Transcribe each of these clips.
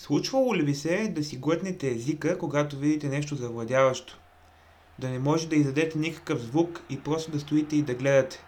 Случвало ли ви се да си глътнете езика, когато видите нещо завладяващо? Да не може да издадете никакъв звук и просто да стоите и да гледате?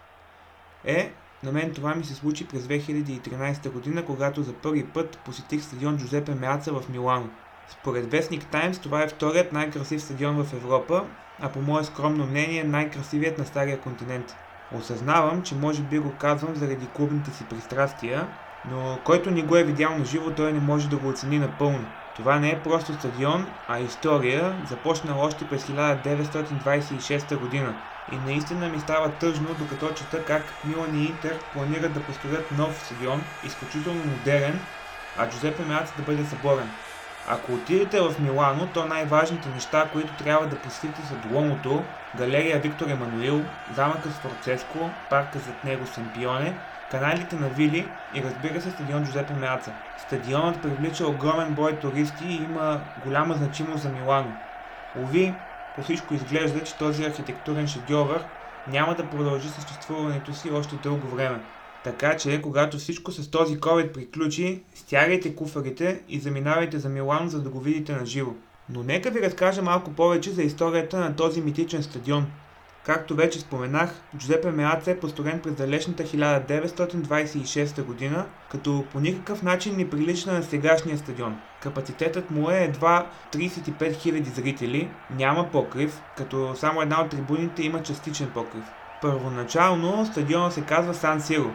Е, на мен това ми се случи през 2013 година, когато за първи път посетих стадион Джузепе Меаца в Милано. Според вестник Таймс това е вторият най-красив стадион в Европа, а по мое скромно мнение най-красивият на Стария континент. Осъзнавам, че може би го казвам заради клубните си пристрастия, но който ни го е видял на живо, той не може да го оцени напълно. Това не е просто стадион, а история, започнала още през 1926 година. И наистина ми става тъжно, докато чета как Милан и Интер планират да построят нов стадион, изключително модерен, а Джузепе Меаца да бъде съборен. Ако отидете в Милано, то най-важните неща, които трябва да посетите са Дуомото, галерия Виктор Емануил, замъка Сфорцеско, парка зад него Семпионе, каналите на Вили и разбира се стадион Джузепе Меаца. Стадионът привлича огромен брой туристи и има голяма значимост за Милано. Ови, по всичко изглежда, че този архитектурен шедьовър няма да продължи съществуването си още дълго време. Така че, когато всичко с този COVID приключи, стягайте куфарите и заминавайте за Милан, за да го видите на живо. Но нека ви разкажа малко повече за историята на този митичен стадион. Както вече споменах, Джузепе Меаца е построен през далечната 1926 година, като по никакъв начин не прилича на сегашния стадион. Капацитетът му е едва 35 000 зрители, няма покрив, като само една от трибуните има частичен покрив. Първоначално стадиона се казва Сан Сиро,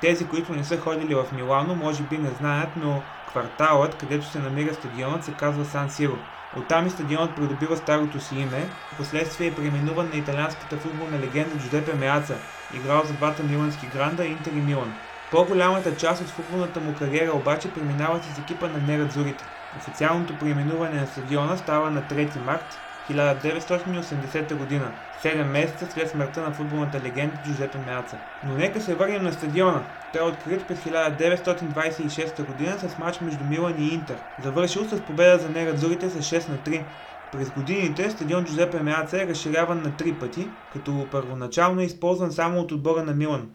тези, които не са ходили в Милано, може би не знаят, но кварталът, където се намира стадионът, се казва Сан Сиро. Оттам и стадионът придобива старото си име, последствие е преименуван на италианската футболна легенда Джузепе Меаца, играл за двата милански гранда Интер и Милан. По-голямата част от футболната му кариера обаче преминава с екипа на Нерадзурите. Официалното преименуване на стадиона става на 3 март 1980 година, 7 месеца след смъртта на футболната легенда Джузепе Меаца. Но нека се върнем на стадиона. Той е открит през 1926 година с матч между Милан и Интер, завършил с победа за нерадзурите с 6 на 3. През годините стадион Джузепе Меаца е разширяван на три пъти, като първоначално е използван само от отбора на Милан.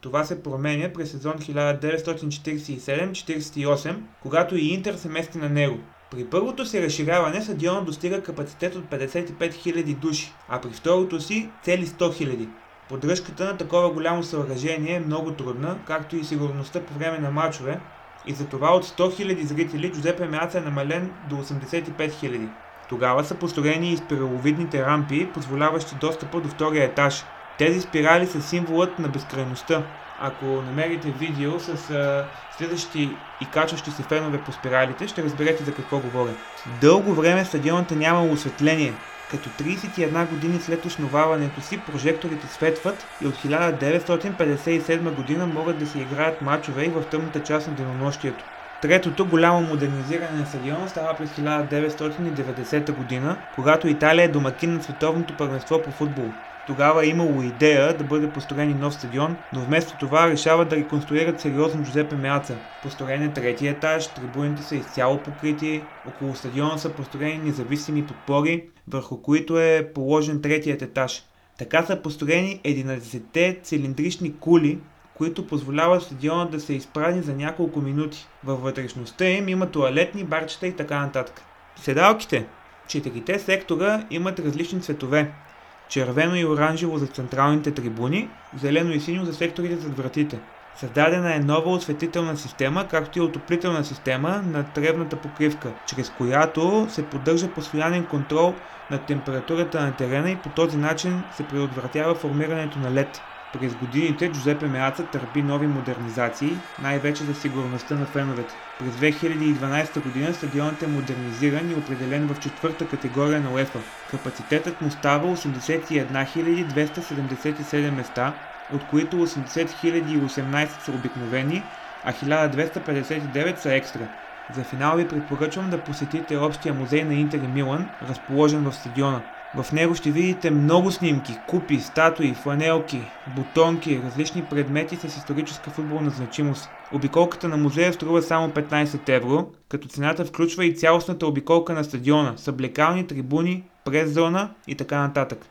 Това се променя през сезон 1947-48, когато и Интер се мести на него. При първото си разширяване стадионът достига капацитет от 55 000 души, а при второто си цели 100 000. Поддръжката на такова голямо съоръжение е много трудна, както и сигурността по време на матчове, и затова от 100 000 зрители Джузепе Меаца е намален до 85 000. Тогава са построени и спираловидните рампи, позволяващи достъпа до втория етаж. Тези спирали са символът на безкрайността, ако намерите видео с а, следващи и качващи се фенове по спиралите, ще разберете за какво говоря. Дълго време стадионът е нямал осветление, като 31 години след основаването си прожекторите светват и от 1957 година могат да се играят мачове и в тъмната част на денонощието. Третото голямо модернизиране на стадиона става през 1990 година, когато Италия е домакин на световното първенство по футбол. Тогава е имало идея да бъде построен и нов стадион, но вместо това решават да реконструират сериозно Джузепе Меаца. Построен е третия етаж, трибуните са изцяло покрити, около стадиона са построени независими подпори, върху които е положен третият етаж. Така са построени 11-те цилиндрични кули, които позволяват стадиона да се изпразни за няколко минути. Във вътрешността им има туалетни, барчета и така нататък. Седалките. Четирите сектора имат различни цветове червено и оранжево за централните трибуни, зелено и синьо за секторите зад вратите. Създадена е нова осветителна система, както и отоплителна система на тревната покривка, чрез която се поддържа постоянен контрол на температурата на терена и по този начин се предотвратява формирането на лед. През годините Джузепе Меаца търпи нови модернизации, най-вече за сигурността на феновете. През 2012 година стадионът е модернизиран и определен в четвърта категория на УЕФА. Капацитетът му става 81 277 места, от които 80 018 са обикновени, а 1259 са екстра. За финал ви препоръчвам да посетите общия музей на Интер Милан, разположен в стадиона. В него ще видите много снимки, купи, статуи, фланелки, бутонки, различни предмети с историческа футболна значимост. Обиколката на музея струва само 15 евро, като цената включва и цялостната обиколка на стадиона, съблекални, трибуни, прес зона и така нататък.